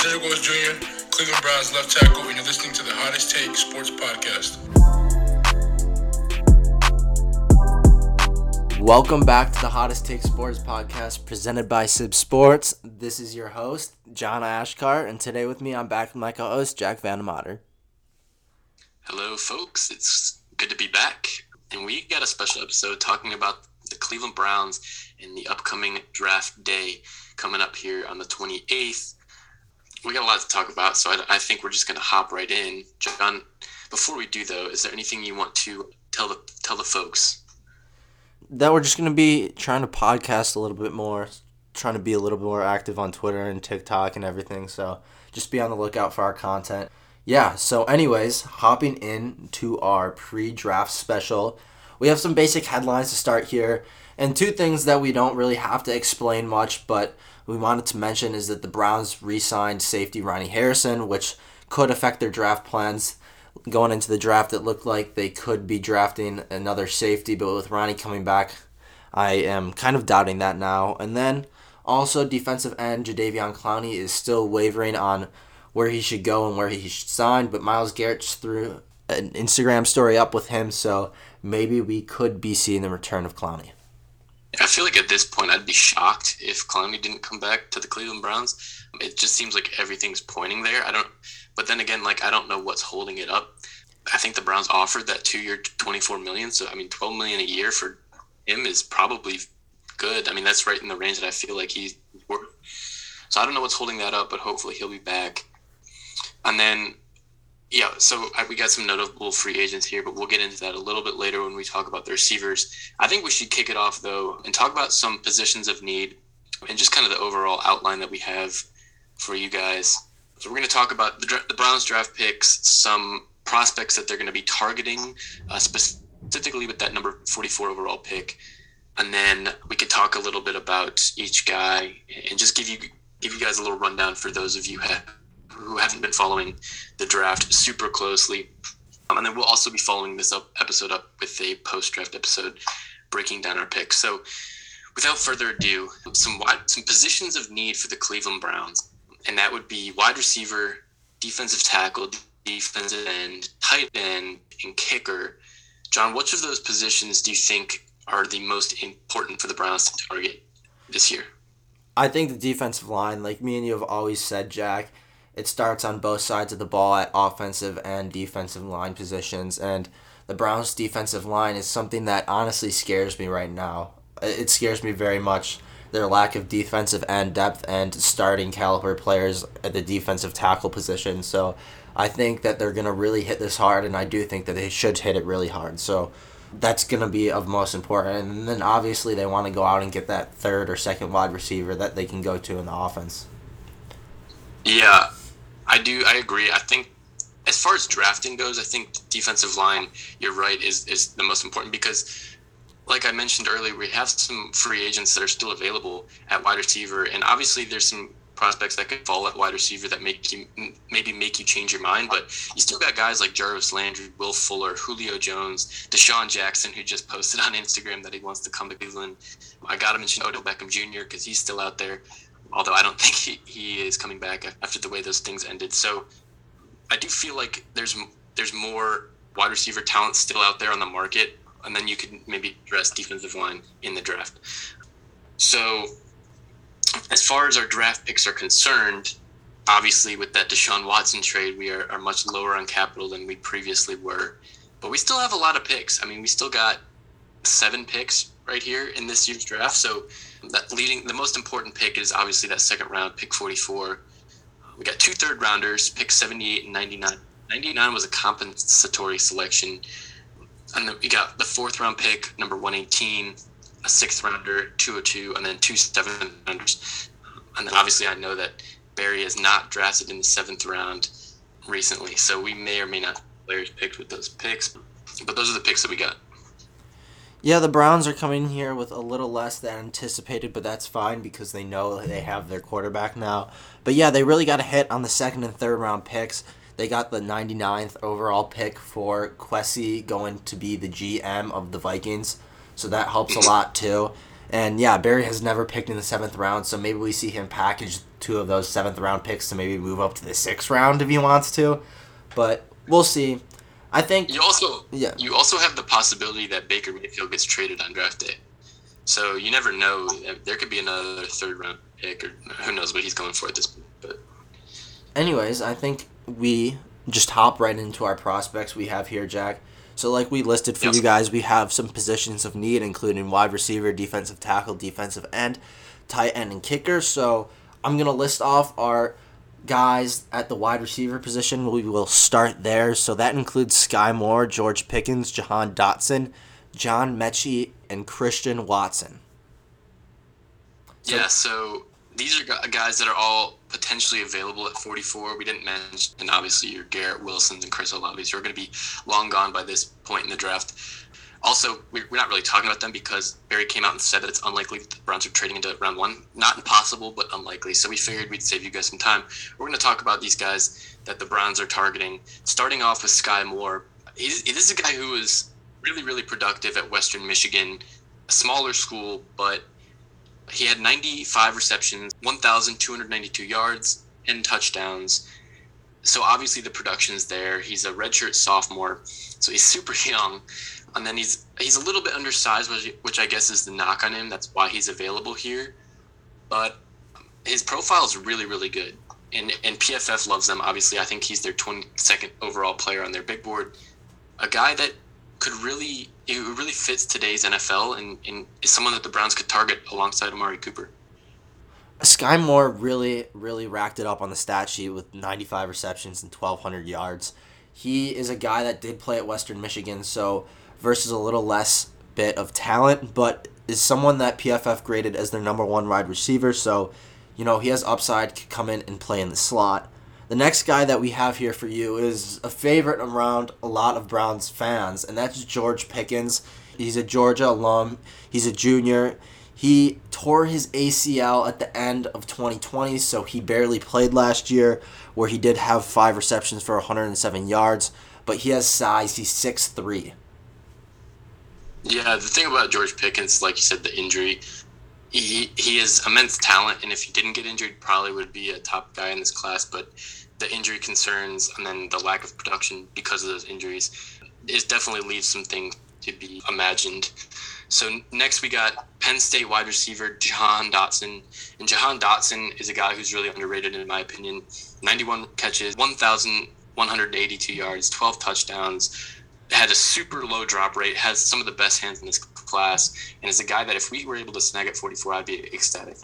is Derrick Rose Jr., Cleveland Browns left tackle, and you're listening to the Hottest Take Sports Podcast. Welcome back to the Hottest Take Sports Podcast presented by CIBB Sports. This is your host, John Achkar, and today with me, I'm back with my co host, Jack Vandemotter. Hello, folks. It's good to be back. And we got a special episode talking about the Cleveland Browns and the upcoming draft day coming up here on the 28th. We got a lot to talk about, so I, I think we're just going to hop right in. John, before we do though, is there anything you want to tell the tell the folks? That we're just going to be trying to podcast a little bit more, trying to be a little bit more active on Twitter and TikTok and everything. So just be on the lookout for our content. Yeah, so anyways, hopping in to our pre-draft special. We have some basic headlines to start here, and two things that we don't really have to explain much, but we wanted to mention is that the Browns re-signed safety Ronnie Harrison, which could affect their draft plans. Going into the draft, it looked like they could be drafting another safety, but with Ronnie coming back, I am kind of doubting that now. And then also defensive end Jadeveon Clowney is still wavering on where he should go and where he should sign, but Myles Garrett's threw an Instagram story up with him, so maybe we could be seeing the return of Clowney. I feel like at this point I'd be shocked if Clowney didn't come back to the Cleveland Browns. It just seems like everything's pointing there. I don't, but then again, like I don't know what's holding it up. I think the Browns offered that two-year, twenty-four million. So I mean, twelve million a year for him is probably good. I mean, that's right in the range that I feel like he's worth. So I don't know what's holding that up, but hopefully he'll be back. And then yeah, so we got some notable free agents here, but we'll get into that a little bit later when we talk about the receivers. I think we should kick it off though and talk about some positions of need and just kind of the overall outline that we have for you guys. So we're going to talk about the, the Browns draft picks, some prospects that they're going to be targeting, uh, specifically with that number 44 overall pick, and then we could talk a little bit about each guy and just give you give you guys a little rundown for those of you have who haven't been following the draft super closely. Um, and then we'll also be following this up episode up with a post draft episode breaking down our picks. So without further ado, some wide, some positions of need for the Cleveland Browns, and that would be wide receiver, defensive tackle, defensive end, tight end, and kicker. John, which of those positions do you think are the most important for the Browns to target this year? I think the defensive line, like me and you have always said, Jack, it starts on both sides of the ball at offensive and defensive line positions. And the Browns' defensive line is something that honestly scares me right now. It scares me very much. Their lack of defensive end depth and starting caliber players at the defensive tackle position. So I think that they're going to really hit this hard, and I do think that they should hit it really hard. So that's going to be of most important. And then obviously they want to go out and get that third or second wide receiver that they can go to in the offense. Yeah, I do. I agree. I think as far as drafting goes, I think defensive line, you're right, is is the most important because, like I mentioned earlier, we have some free agents that are still available at wide receiver, and obviously there's some prospects that could fall at wide receiver that make you maybe make you change your mind. But you still got guys like Jarvis Landry, Will Fuller, Julio Jones, DeSean Jackson, who just posted on Instagram that he wants to come to Cleveland. I got to mention Odell Beckham Jr. because he's still out there although I don't think he, he is coming back after the way those things ended. So I do feel like there's there's more wide receiver talent still out there on the market, and then you could maybe address defensive line in the draft. So as far as our draft picks are concerned, obviously with that Deshaun Watson trade, we are, are much lower on capital than we previously were. But we still have a lot of picks. I mean, we still got seven picks right here in this year's draft. So that leading the most important pick is obviously that second round pick 44 we got two third rounders pick 78 and 99 99 was a compensatory selection. And then we got the fourth round pick number 118 a sixth rounder 202 and then two seventh rounders. And then obviously i know that Berry is not drafted in the seventh round recently so we may or may not players picked with those picks but those are the picks that we got yeah, the Browns are coming here with a little less than anticipated, but that's fine because they know they have their quarterback now. But yeah, they really got a hit on the second and third round picks. They got the 99th overall pick for Kwesi going to be the GM of the Vikings, so that helps a lot too. And yeah, Berry has never picked in the seventh round, so maybe we see him package two of those seventh round picks to maybe move up to the sixth round if he wants to. But we'll see. I think You also Yeah. you also have the possibility that Baker Mayfield gets traded on draft day. So you never know. There could be another third round pick, or who knows what he's going for at this point. But anyways, I think we just hop right into our prospects we have here, Jack. So, like we listed for Yes. you guys, we have some positions of need, including wide receiver, defensive tackle, defensive end, tight end, and kicker. So, I'm going to list off our guys at the wide receiver position. We will start there. So, that includes Sky Moore, George Pickens, Jahan Dotson, John Metchie, and Christian Watson. So- yeah, so these are guys that are all potentially available at 44. We didn't mention, and obviously your Garrett Wilsons and Chris Olaves, who are going to be long gone by this point in the draft. Also, we- we're not really talking about them because Berry came out and said that it's unlikely the Browns are trading into round one. Not impossible, but unlikely. So we figured we'd save you guys some time. We're going to talk about these guys that the Browns are targeting. Starting off with Sky Moore. He's, this is a guy who was really, really productive at Western Michigan, a smaller school, but he had 95 receptions, 1,292 yards, and touchdowns. So obviously the production's there. He's a redshirt sophomore, so he's super young. And then he's he's a little bit undersized, which, which I guess is the knock on him. That's why he's available here. But his profile is really, really good. And, and PFF loves them. Obviously, I think he's their 22nd overall player on their big board. A guy that could really it really fits today's NFL and, and is someone that the Browns could target alongside Amari Cooper. Sky Moore really, really racked it up on the stat sheet with 95 receptions and 1,200 yards. He is a guy that did play at Western Michigan, so versus a little less bit of talent, but is someone that PFF graded as their number one wide receiver. So, you know, he has upside, could come in and play in the slot. The next guy that we have here for you is a favorite around a lot of Browns fans, and that's George Pickens. He's a Georgia alum. He's a junior. He tore his ACL at the end of 2020, so he barely played last year, where he did have five receptions for 107 yards, but he has size. He's 6'3. Yeah, the thing about George Pickens, like you said, the injury, he he has immense talent, and if he didn't get injured, probably would be a top guy in this class. But the injury concerns and then the lack of production because of those injuries is definitely leaves some things to be imagined. So next we got Penn State wide receiver Jahan Dotson, and Jahan Dotson is a guy who's really underrated in my opinion. 91 catches, 1,182 yards, 12 touchdowns had a super low drop rate, has some of the best hands in this class, and is a guy that if we were able to snag at 44, I'd be ecstatic.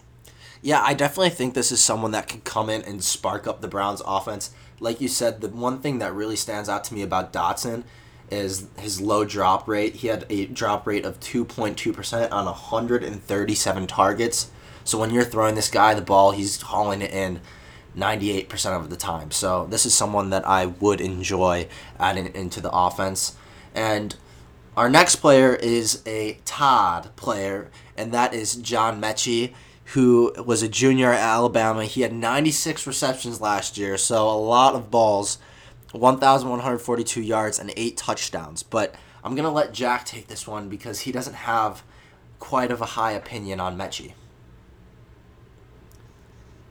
Yeah, I definitely think this is someone that can come in and spark up the Browns' offense. Like you said, the one thing that really stands out to me about Dotson is his low drop rate. He had a drop rate of 2.2% on 137 targets. So when you're throwing this guy the ball, he's hauling it in 98% of the time. So this is someone that I would enjoy adding into the offense. And our next player is a Todd player, and that is John Metchie, who was a junior at Alabama. He had 96 receptions last year, so a lot of balls, 1,142 yards, and eight touchdowns. But I'm going to let Jack take this one because he doesn't have quite of a high opinion on Metchie.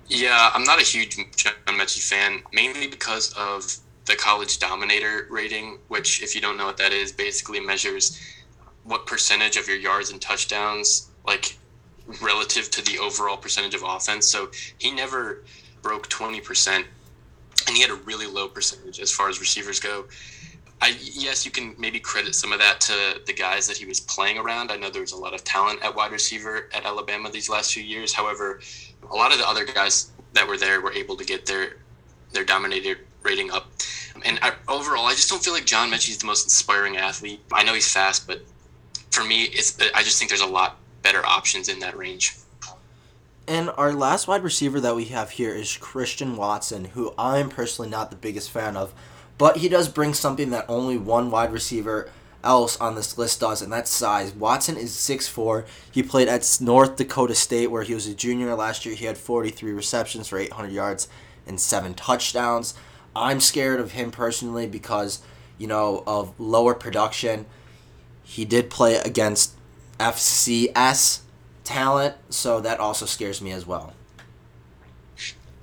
Yeah, I'm not a huge John Metchie fan, mainly because of the college dominator rating, which, if you don't know what that is, basically measures what percentage of your yards and touchdowns, like relative to the overall percentage of offense. So he never broke 20%, and he had a really low percentage as far as receivers go. I yes, you can maybe credit some of that to the guys that he was playing around. I know there was a lot of talent at wide receiver at Alabama these last few years. However, a lot of the other guys that were there were able to get their their dominator rating up. And I, overall, I just don't feel like John Metchie is the most inspiring athlete. I know he's fast, but for me, it's I just think there's a lot better options in that range. And our last wide receiver that we have here is Christian Watson, who I'm personally not the biggest fan of, but he does bring something that only one wide receiver else on this list does, and that's size. Watson is 6'4. He played at North Dakota State, where he was a junior last year. He had 43 receptions for 800 yards and seven touchdowns. I'm scared of him personally because, you know, of lower production. He did play against FCS talent, so that also scares me as well.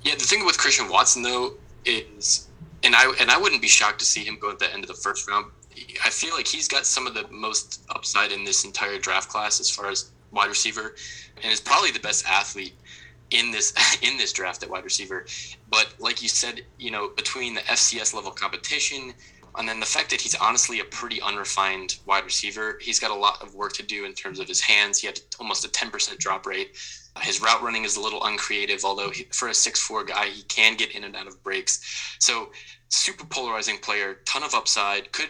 Yeah, the thing with Christian Watson though is, and I and I wouldn't be shocked to see him go at the end of the first round. I feel like he's got some of the most upside in this entire draft class as far as wide receiver, and is probably the best athlete in this in this draft at wide receiver. But like you said, you know, between the FCS level competition and then the fact that he's honestly a pretty unrefined wide receiver, he's got a lot of work to do in terms of his hands. He had almost a 10% drop rate. His route running is a little uncreative, although he, for a six-four guy, he can get in and out of breaks. So, super polarizing player, ton of upside. Could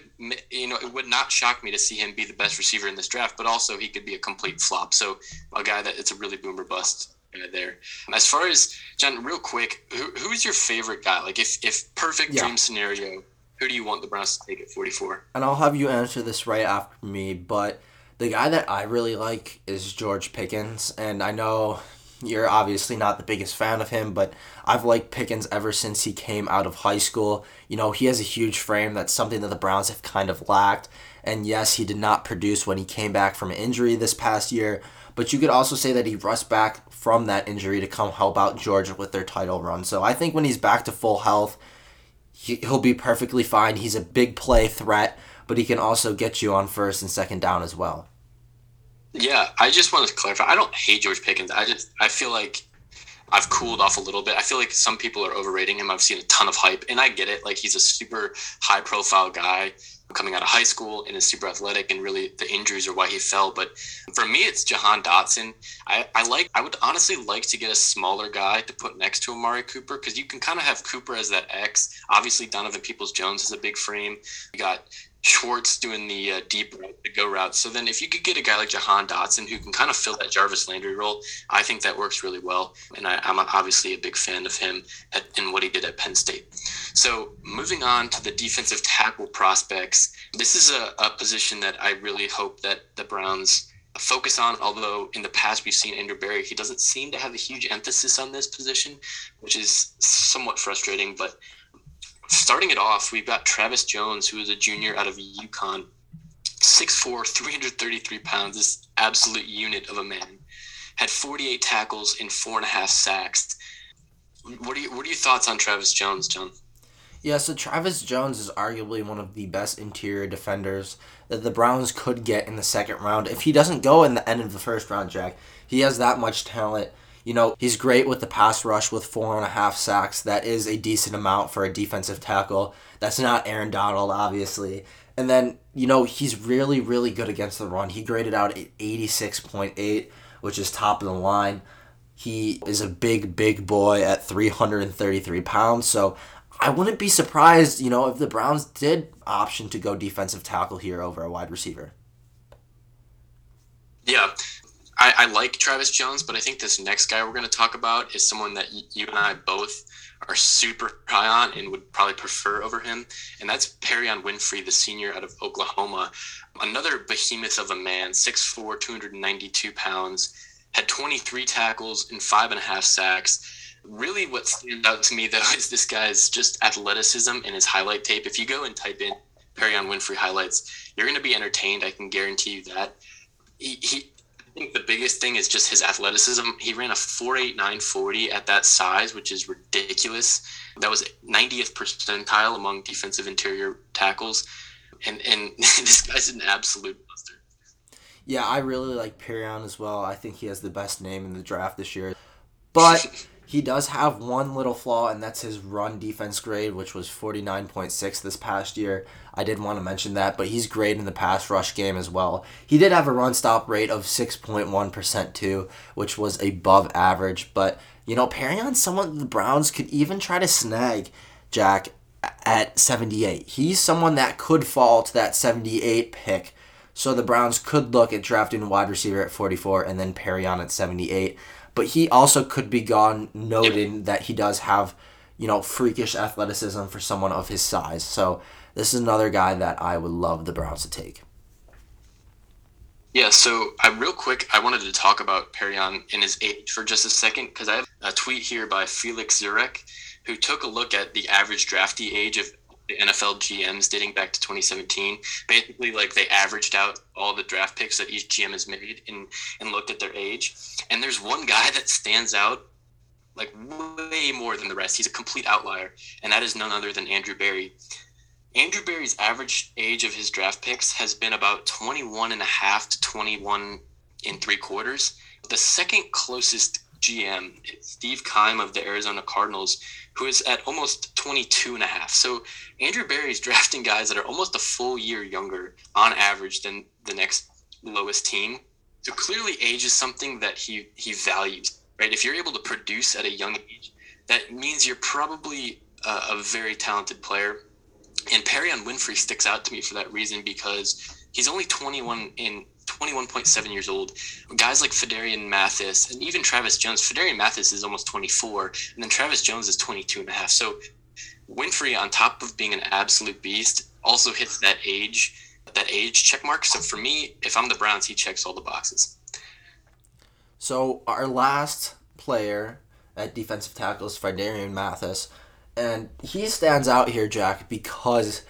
you know? It would not shock me to see him be the best receiver in this draft, but also he could be a complete flop. So, a guy that it's a really boomer bust uh, there. As far as John, real quick, who, who's your favorite guy? Like, if if perfect yeah. dream scenario, who do you want the Browns to take at 44? And I'll have you answer this right after me, but the guy that I really like is George Pickens, and I know you're obviously not the biggest fan of him, but I've liked Pickens ever since he came out of high school. You know, he has a huge frame. That's something that the Browns have kind of lacked. And yes, he did not produce when he came back from injury this past year, but you could also say that he rushed back from that injury to come help out Georgia with their title run. So I think when he's back to full health, he'll be perfectly fine. He's a big play threat, but he can also get you on first and second down as well. Yeah, I just want to clarify. I don't hate George Pickens. I just I feel like I've cooled off a little bit. I feel like some people are overrating him. I've seen a ton of hype, and I get it. Like he's a super high profile guy coming out of high school and is super athletic and really the injuries are why he fell. But for me, it's Jahan Dotson. I, I like I would honestly like to get a smaller guy to put next to Amari Cooper because you can kind of have Cooper as that X. Obviously, Donovan Peoples Jones is a big frame. You got Schwartz doing the uh, deep route, the go route. So then, if you could get a guy like Jahan Dotson who can kind of fill that Jarvis Landry role, I think that works really well. And I, am obviously a big fan of him at, and what he did at Penn State. So moving on to the defensive tackle prospects, this is a, a position that I really hope that the Browns focus on. Although in the past we've seen Andrew Berry, he doesn't seem to have a huge emphasis on this position, which is somewhat frustrating. But starting it off, we've got Travis Jones, who is a junior out of UConn, 6'4", 333 pounds, this absolute unit of a man. Had 48 tackles and four and a half sacks. What are you, what are your thoughts on Travis Jones, John? Yeah, so Travis Jones is arguably one of the best interior defenders that the Browns could get in the second round. If he doesn't go in the end of the first round, Jack, he has that much talent. You know, he's great with the pass rush with four and a half sacks. That is a decent amount for a defensive tackle. That's not Aaron Donald, obviously. And then, you know, he's really, really good against the run. He graded out at 86.8, which is top of the line. He is a big, big boy at 333 pounds. So I wouldn't be surprised, you know, if the Browns did option to go defensive tackle here over a wide receiver. Yeah, I, I like Travis Jones, but I think this next guy we're going to talk about is someone that you and I both are super high on and would probably prefer over him, and that's Perrion Winfrey, the senior out of Oklahoma. Another behemoth of a man, 6'4", 292 pounds, had 23 tackles and five and a half sacks really what stands out to me though is this guy's just athleticism and his highlight tape. If you go and type in Perrion Winfrey highlights, you're going to be entertained. I can guarantee you that. He, he, think the biggest thing is just his athleticism. He ran a 4.8940 at that size, which is ridiculous. That was 90th percentile among defensive interior tackles. And, and this guy's an absolute buster. Yeah, I really like Perrion as well. I think he has the best name in the draft this year. But He does have one little flaw, and that's his run defense grade, which was 49.6 this past year. I did want to mention that, but he's great in the pass rush game as well. He did have a run stop rate of 6.1% too, which was above average. But, you know, Perrion, someone the Browns could even try to snag Jack at 78. He's someone that could fall to that 78 pick. So the Browns could look at drafting a wide receiver at 44 and then Perrion at 78 but he also could be gone noting yep. that he does have, you know, freakish athleticism for someone of his size. So this is another guy that I would love the Browns to take. Yeah, so I uh, real quick, I wanted to talk about Perrion and his age for just a second because I have a tweet here by Felix Zurek, who took a look at the average draftee age of the NFL GMs dating back to 2017. Basically, like they averaged out all the draft picks that each GM has made and, and looked at their age. And there's one guy that stands out like way more than the rest. He's a complete outlier, and that is none other than Andrew Berry. Andrew Berry's average age of his draft picks has been about 21 and a half to 21 in three quarters. The second closest GM, Steve Keim of the Arizona Cardinals, who is at almost 22 and a half. So Andrew Berry is drafting guys that are almost a full year younger on average than the next lowest team. So clearly age is something that he he values, right? If you're able to produce at a young age, that means you're probably a, a very talented player. And Perrion Winfrey sticks out to me for that reason because he's only 21 in 21.7 years old. Guys like Phidarian Mathis and even Travis Jones. Phidarian Mathis is almost 24, and then Travis Jones is 22 and a half. So Winfrey, on top of being an absolute beast, also hits that age that age check mark. So for me, if I'm the Browns, he checks all the boxes. So our last player at defensive tackle is Phidarian Mathis, and he stands out here, Jack, because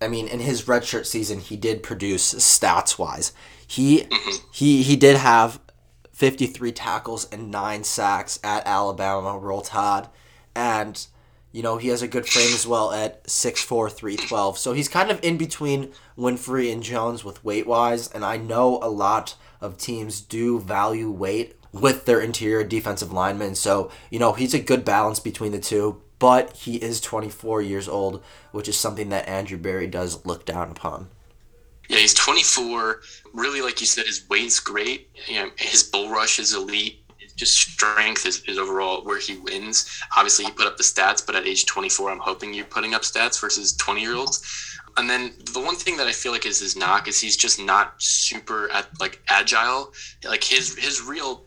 I mean, in his redshirt season, he did produce stats wise. He mm-hmm. he he did have 53 tackles and 9 sacks at Alabama Roll Tide and you know, he has a good frame as well at 6'4", 312. So he's kind of in between Winfrey and Jones with weight wise, and I know a lot of teams do value weight with their interior defensive linemen. So, you know, he's a good balance between the two, but he is 24 years old, which is something that Andrew Berry does look down upon. Yeah, he's 24. Really, like you said, his weight's great. You know, his bull rush is elite. Just strength is, is overall where he wins. Obviously, he put up the stats, but at age 24, I'm hoping you're putting up stats versus 20 year olds. And then the one thing that I feel like is his knock is he's just not super at like agile. Like his his real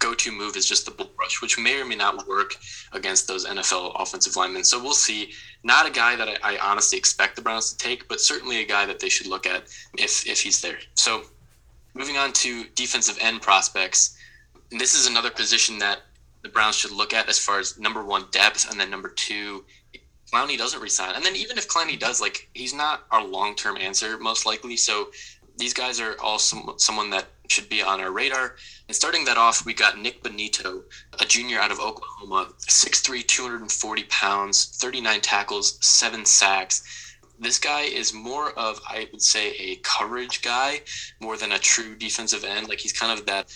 go-to move is just the bull rush, which may or may not work against those NFL offensive linemen. So we'll see. Not a guy that I, I, honestly expect the Browns to take, but certainly a guy that they should look at if if he's there. So moving on to defensive end prospects, and this is another position that the Browns should look at as far as number one depth, and then number two. Clowney doesn't resign, and then even if Clowney does, like he's not our long-term answer most likely. So these guys are all some, someone that should be on our radar. And starting that off, we got Nick Bonitto, a junior out of Oklahoma, 6'3, 240 pounds, 39 tackles, seven sacks. This guy is more of, I would say, a coverage guy more than a true defensive end. Like he's kind of that,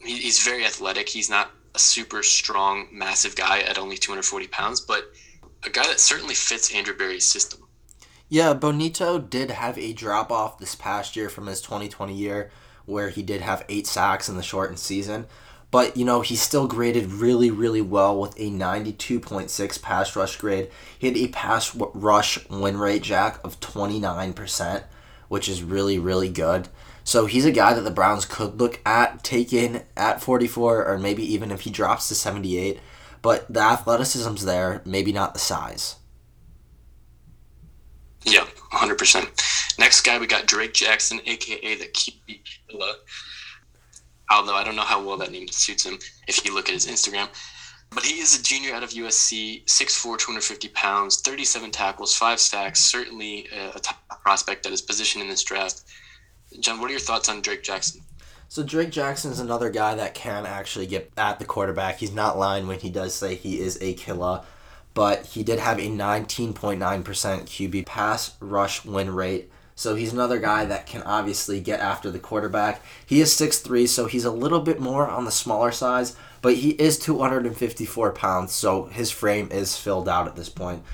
he's very athletic. He's not a super strong, massive guy at only 240 pounds, but a guy that certainly fits Andrew Berry's system. Yeah, Bonitto did have a drop off this past year from his 2020 year where he did have eight sacks in the shortened season. But, you know, he still graded really, really well with a 92.6 pass rush grade. He had a pass rush win rate, Jack, of 29%, which is really, really good. So he's a guy that the Browns could look at take in at 44, or maybe even if he drops to 78. But the athleticism's there, maybe not the size. Yeah, 100%. Next guy, we got Drake Jackson, aka the QB Killer. Although I don't know how well that name suits him if you look at his Instagram. But he is a junior out of USC, 6'4, 250 pounds, 37 tackles, 5 sacks. Certainly a top prospect at his position in this draft. John, what are your thoughts on Drake Jackson? So Drake Jackson is another guy that can actually get at the quarterback. He's not lying when he does say he is a killer but he did have a 19.9% QB pass rush win rate. So he's another guy that can obviously get after the quarterback. He is 6'3, so he's a little bit more on the smaller size, but he is 254 pounds, so his frame is filled out at this point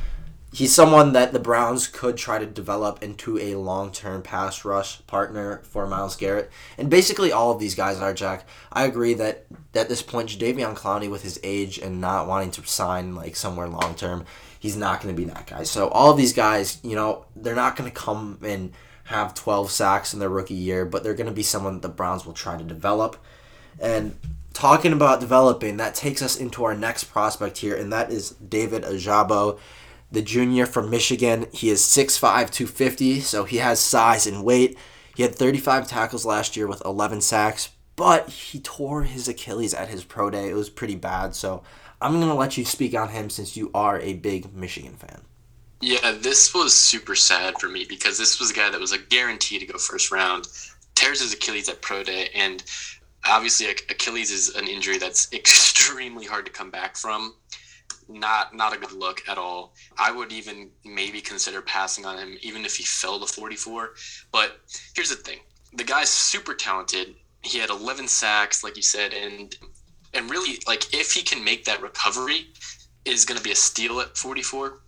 he's someone that the Browns could try to develop into a long term pass rush partner for Myles Garrett. And basically all of these guys are Jack. I agree that at this point Jadeveon Clowney with his age and not wanting to sign like somewhere long term, he's not gonna be that guy. So all these guys, you know, they're not gonna come and have twelve sacks in their rookie year, but they're gonna be someone the Browns will try to develop. And talking about developing, that takes us into our next prospect here, and that is David Ojabo, the junior from Michigan. He is 6'5, 250, so he has size and weight. He had 35 tackles last year with 11 sacks, but he tore his Achilles at his pro day. It was pretty bad, so I'm going to let you speak on him since you are a big Michigan fan. Yeah, this was super sad for me because this was a guy that was a guarantee to go first round. Tears his Achilles at pro day, and obviously Achilles is an injury that's extremely hard to come back from. Not not a good look at all. I would even maybe consider passing on him even if he fell to 44. But here's the thing: the guy's super talented. He had 11 sacks, like you said, and and really like if he can make that recovery, is going to be a steal at 44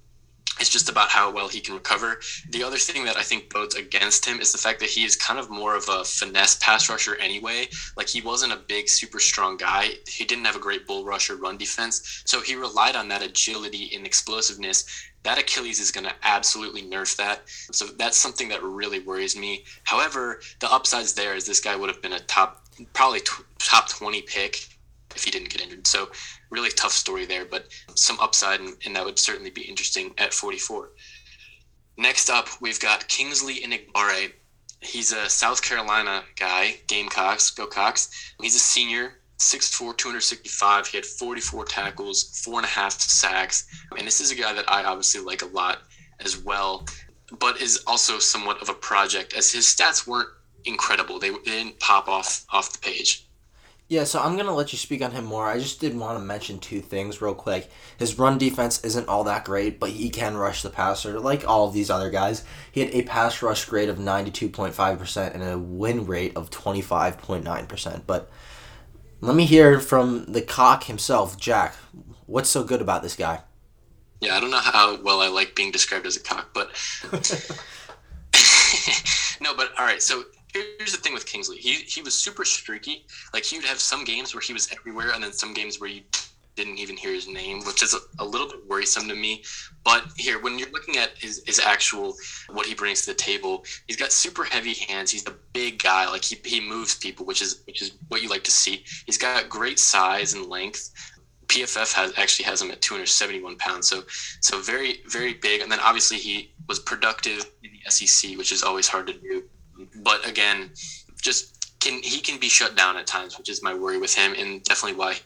it's just about how well he can recover. The other thing that I think bodes against him is the fact that he is kind of more of a finesse pass rusher anyway. Like he wasn't a big, super strong guy. He didn't have a great bull rusher run defense. So he relied on that agility and explosiveness. That Achilles is going to absolutely nerf that. So that's something that really worries me. However, the upsides there is this guy would have been a top, probably t- top 20 pick if he didn't get injured. So really tough story there, but some upside, and, and that would certainly be interesting at 44. Next up, we've got Kingsley Enagbare. He's a South Carolina guy, Gamecocks, go Cox. He's a senior, 6'4", 265. He had 44 tackles, four and a half sacks. And this is a guy that I obviously like a lot as well, but is also somewhat of a project as his stats weren't incredible. They, didn't pop off off the page. Yeah, so I'm gonna let you speak on him more. I just did want to mention two things real quick. His run defense isn't all that great, but he can rush the passer like all of these other guys. He had a pass rush grade of 92.5% and a win rate of 25.9%. But let me hear from the cock himself, Jack. What's so good about this guy? Yeah, I don't know how well I like being described as a cock, but no, but all right. So here's the thing with Kingsley. He he was super streaky. Like he would have some games where he was everywhere, and then some games where you didn't even hear his name, which is a, a, little bit worrisome to me. But here, when you're looking at his, his actual what he brings to the table, he's got super heavy hands. He's a big guy. Like he, he moves people, which is which is what you like to see. He's got great size and length. PFF has actually has him at 271 pounds, so so very very big. And then obviously he was productive in the SEC, which is always hard to do but again, just can he can be shut down at times, which is my worry with him, and definitely why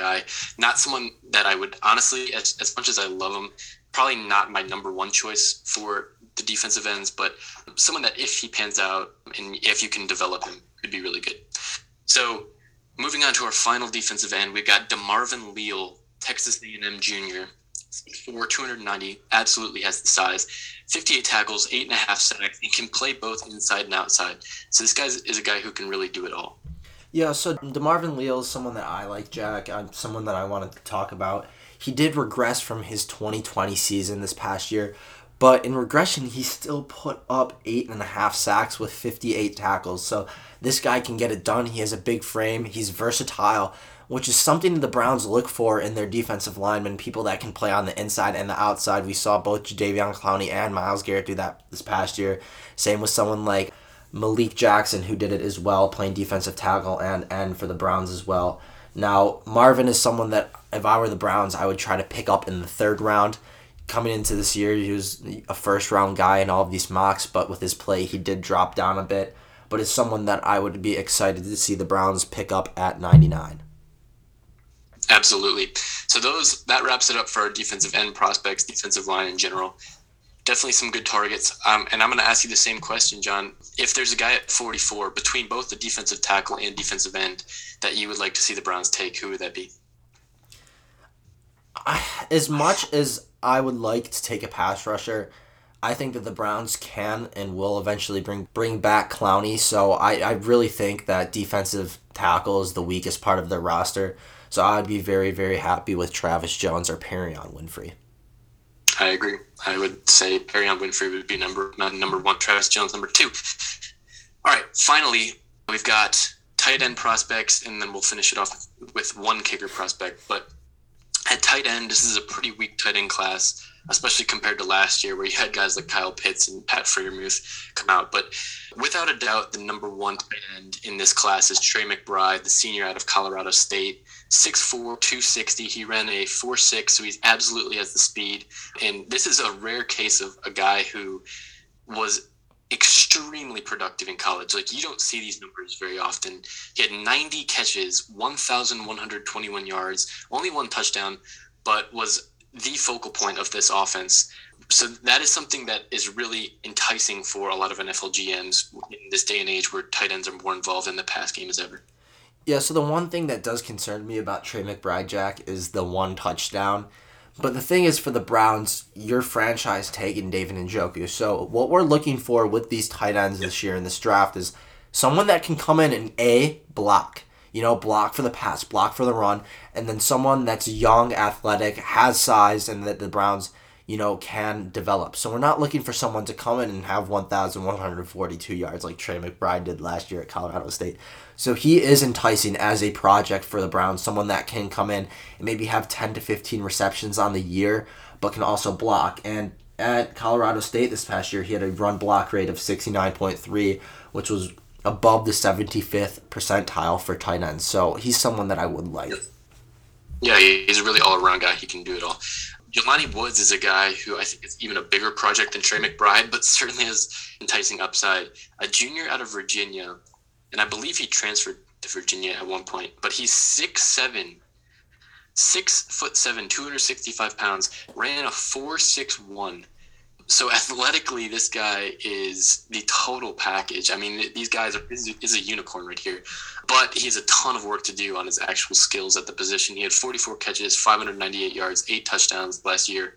guy. Not someone that I would honestly, as, as much as I love him, probably not my number one choice for the defensive ends, but someone that if he pans out and if you can develop him, could be really good. So moving on to our final defensive end, we've got DeMarvin Leal, Texas A&M junior. 4 290, absolutely has the size. 58 tackles, eight and a half sacks. and can play both inside and outside. So this guy is a guy who can really do it all. Yeah, so DeMarvin Leal is someone that I like, Jack. I'm someone that I wanted to talk about. He did regress from his 2020 season this past year, but in regression, he still put up eight and a half sacks with 58 tackles. So this guy can get it done. He has a big frame. He's versatile which is something the Browns look for in their defensive linemen, people that can play on the inside and the outside. We saw both Jadeveon Clowney and Myles Garrett do that this past year. Same with someone like Malik Jackson, who did it as well, playing defensive tackle and end for the Browns as well. Now, Marvin is someone that, if I were the Browns, I would try to pick up in the third round. Coming into this year, he was a first round guy in all of these mocks, but with his play, he did drop down a bit. But it's someone that I would be excited to see the Browns pick up at 99. Absolutely. So those that wraps it up for our defensive end prospects, defensive line in general. Definitely some good targets. Um, and I'm going to ask you the same question, John. If there's a guy at 44 between both the defensive tackle and defensive end that you would like to see the Browns take, who would that be? As much as I would like to take a pass rusher, I think that the Browns can and will eventually bring bring back Clowney. So I, I really think that defensive tackle is the weakest part of their roster. So I'd be very, very happy with Travis Jones or Perrion Winfrey. I agree. I would say Perrion Winfrey would be number number one, Travis Jones number two. All right, finally, we've got tight end prospects, and then we'll finish it off with one kicker prospect. But at tight end, this is a pretty weak tight end class, especially compared to last year, where you had guys like Kyle Pitts and Pat Freiermuth come out. But without a doubt, the number one tight end in this class is Trey McBride, the senior out of Colorado State. 6'4", 260. He ran a 4'6", so he absolutely has the speed. And this is a rare case of a guy who was extremely productive in college. Like you don't see these numbers very often. He had 90 catches, 1,121 yards, only one touchdown, but was the focal point of this offense. So that is something that is really enticing for a lot of NFL GMs in this day and age where tight ends are more involved in the pass game as ever. Yeah, so the one thing that does concern me about Trey McBride, Jack, is the one touchdown. But the thing is, for the Browns, your franchise taking David Njoku. So what we're looking for with these tight ends this year in this draft is someone that can come in and a block. You know, block for the pass, block for the run, and then someone that's young, athletic, has size, and that the Browns you know, can develop. So we're not looking for someone to come in and have 1,142 yards like Trey McBride did last year at Colorado State. So he is enticing as a project for the Browns, someone that can come in and maybe have 10 to 15 receptions on the year, but can also block. And at Colorado State this past year, he had a run block rate of 69.3, which was above the 75th percentile for tight ends. So he's someone that I would like. Yeah, he's a really all around guy. He can do it all. Jelani Woods is a guy who I think is even a bigger project than Trey McBride, but certainly has enticing upside. A junior out of Virginia, and I believe he transferred to Virginia at one point, but he's six seven, six foot seven, 265 pounds, ran a four six one so athletically, this guy is the total package. I mean, these guys are is, a unicorn right here, but he has a ton of work to do on his actual skills at the position. He had 44 catches, 598 yards, eight touchdowns last year,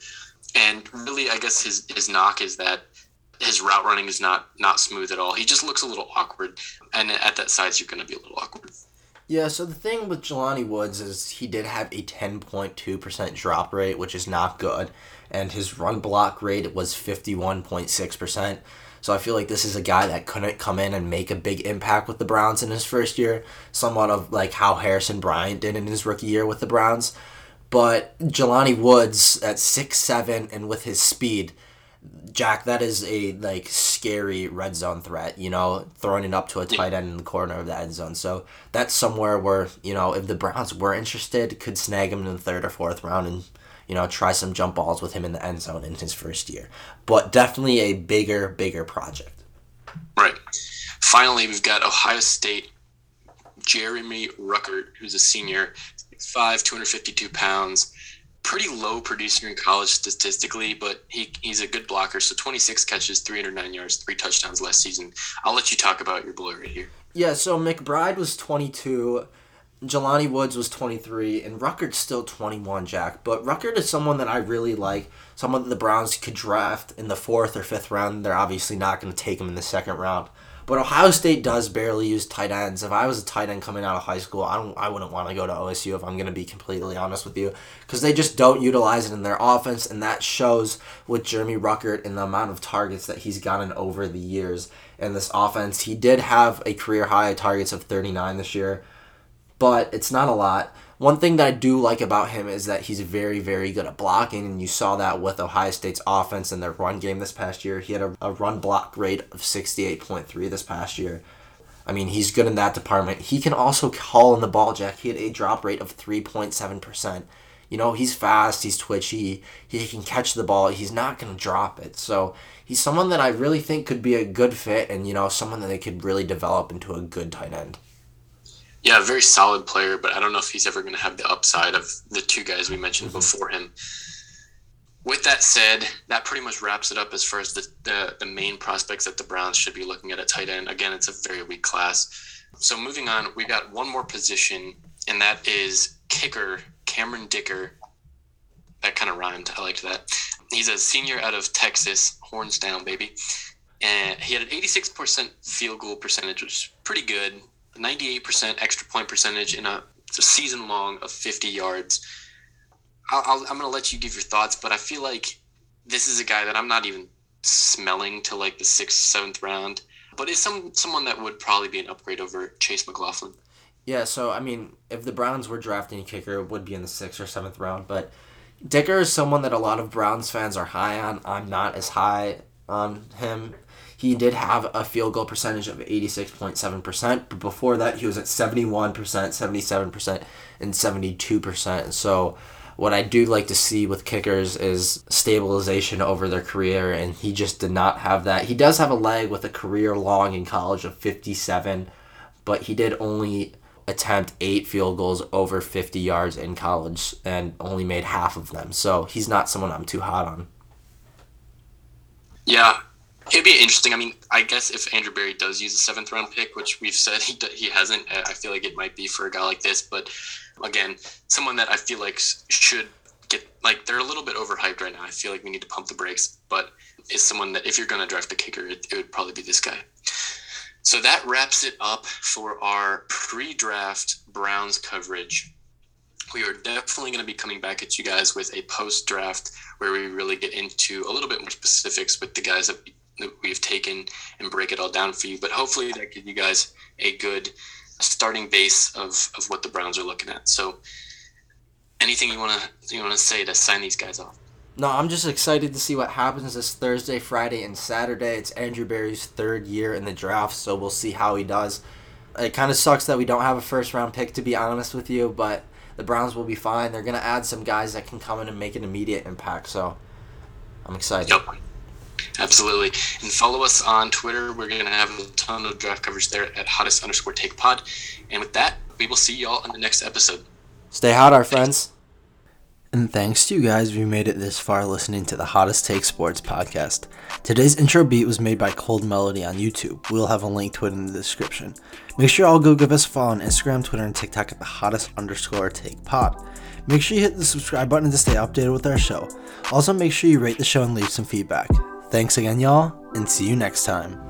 and really, I guess his his knock is that his route running is not not smooth at all. He just looks a little awkward, and at that size, you're going to be a little awkward. Yeah, so the thing with Jelani Woods is he did have a 10.2% drop rate, which is not good and his run block rate was 51.6%. So I feel like this is a guy that couldn't come in and make a big impact with the Browns in his first year, somewhat of like how Harrison Bryant did in his rookie year with the Browns. But Jelani Woods at six seven and with his speed, Jack, that is a like scary red zone threat. You know, throwing it up to a tight end in the corner of the end zone. So that's somewhere where you know if the Browns were interested, could snag him in the third or fourth round and you know, try some jump balls with him in the end zone in his first year. But definitely a bigger, bigger project. Right. Finally, we've got Ohio State Jeremy Ruckert, who's a senior, 5'5", 252 pounds. Pretty low producer in college statistically, but he, he's a good blocker. So 26 catches, 309 yards, three touchdowns last season. I'll let you talk about your boy right here. Yeah, so McBride was 22. Jelani Woods was 23, and Ruckert's still 21, Jack. But Ruckert is someone that I really like, someone that the Browns could draft in the fourth or fifth round. They're obviously not going to take him in the second round. But Ohio State does barely use tight ends. If I was a tight end coming out of high school, I don't I wouldn't want to go to OSU if I'm going to be completely honest with you because they just don't utilize it in their offense and that shows with Jeremy Ruckert and the amount of targets that he's gotten over the years in this offense. He did have a career high targets of 39 this year but it's not a lot. One thing that I do like about him is that he's very, very good at blocking, and you saw that with Ohio State's offense and their run game this past year. He had a, a run block rate of 68.3 this past year. I mean, he's good in that department. He can also call in the ball, Jack. He had a drop rate of 3.7%. You know, he's fast, he's twitchy, he can catch the ball, he's not going to drop it. So he's someone that I really think could be a good fit and, you know, someone that they could really develop into a good tight end. Yeah, a very solid player, but I don't know if he's ever going to have the upside of the two guys we mentioned mm-hmm. before him. With that said, that pretty much wraps it up as far as the, the, the main prospects that the Browns should be looking at at tight end. Again, it's a very weak class. So moving on, we got one more position, and that is kicker Cameron Dicker. That kind of rhymed. I liked that. He's a senior out of Texas, horns down, baby. And he had an 86% field goal percentage, which is pretty good. 98% extra point percentage in a, a season long of 50 yards. i am going to let you give your thoughts, but I feel like this is a guy that I'm not even smelling to like the sixth, seventh round, but is some someone that would probably be an upgrade over Chase McLaughlin. Yeah, so I mean, if the Browns were drafting a kicker, it would be in the sixth or seventh round. But Dicker is someone that a lot of Browns fans are high on. I'm not as high on him he did have a field goal percentage of 86.7%, but before that, he was at 71%, 77%, and 72%. So, what I do like to see with kickers is stabilization over their career, and he just did not have that. He does have a leg with a career long in college of 57, but he did only attempt eight field goals over 50 yards in college and only made half of them. So, he's not someone I'm too hot on. Yeah, It'd be interesting. I mean, I guess if Andrew Berry does use a seventh round pick, which we've said he he hasn't, I feel like it might be for a guy like this. But again, someone that I feel like should get like they're a little bit overhyped right now. I feel like we need to pump the brakes. But is someone that if you're going to draft a kicker, it, it would probably be this guy. So that wraps it up for our pre-draft Browns coverage. We are definitely going to be coming back at you guys with a post-draft where we really get into a little bit more specifics with the guys that that we've taken and break it all down for you. But hopefully that gives you guys a good starting base of, of what the Browns are looking at. So anything you wanna you wanna say to sign these guys off? No, I'm just excited to see what happens this Thursday, Friday, and Saturday. It's Andrew Berry's third year in the draft, so we'll see how he does. It kind of sucks that we don't have a first round pick, to be honest with you, but the Browns will be fine. They're going to add some guys that can come in and make an immediate impact, so I'm excited. Yep. Absolutely. And follow us on Twitter. We're going to have a ton of draft coverage there at hottest underscore take pod. And with that, we will see y'all in the next episode. Stay hot, our friends. And thanks to you guys you made it this far listening to the Hottest Take Sports podcast. Today's intro beat was made by Cold Melody on YouTube. We'll have a link to it in the description. Make sure y'all go give us a follow on Instagram, Twitter, and TikTok at the hottest underscore take pod. Make sure you hit the subscribe button to stay updated with our show. Also, make sure you rate the show and leave some feedback. Thanks again, y'all, and see you next time.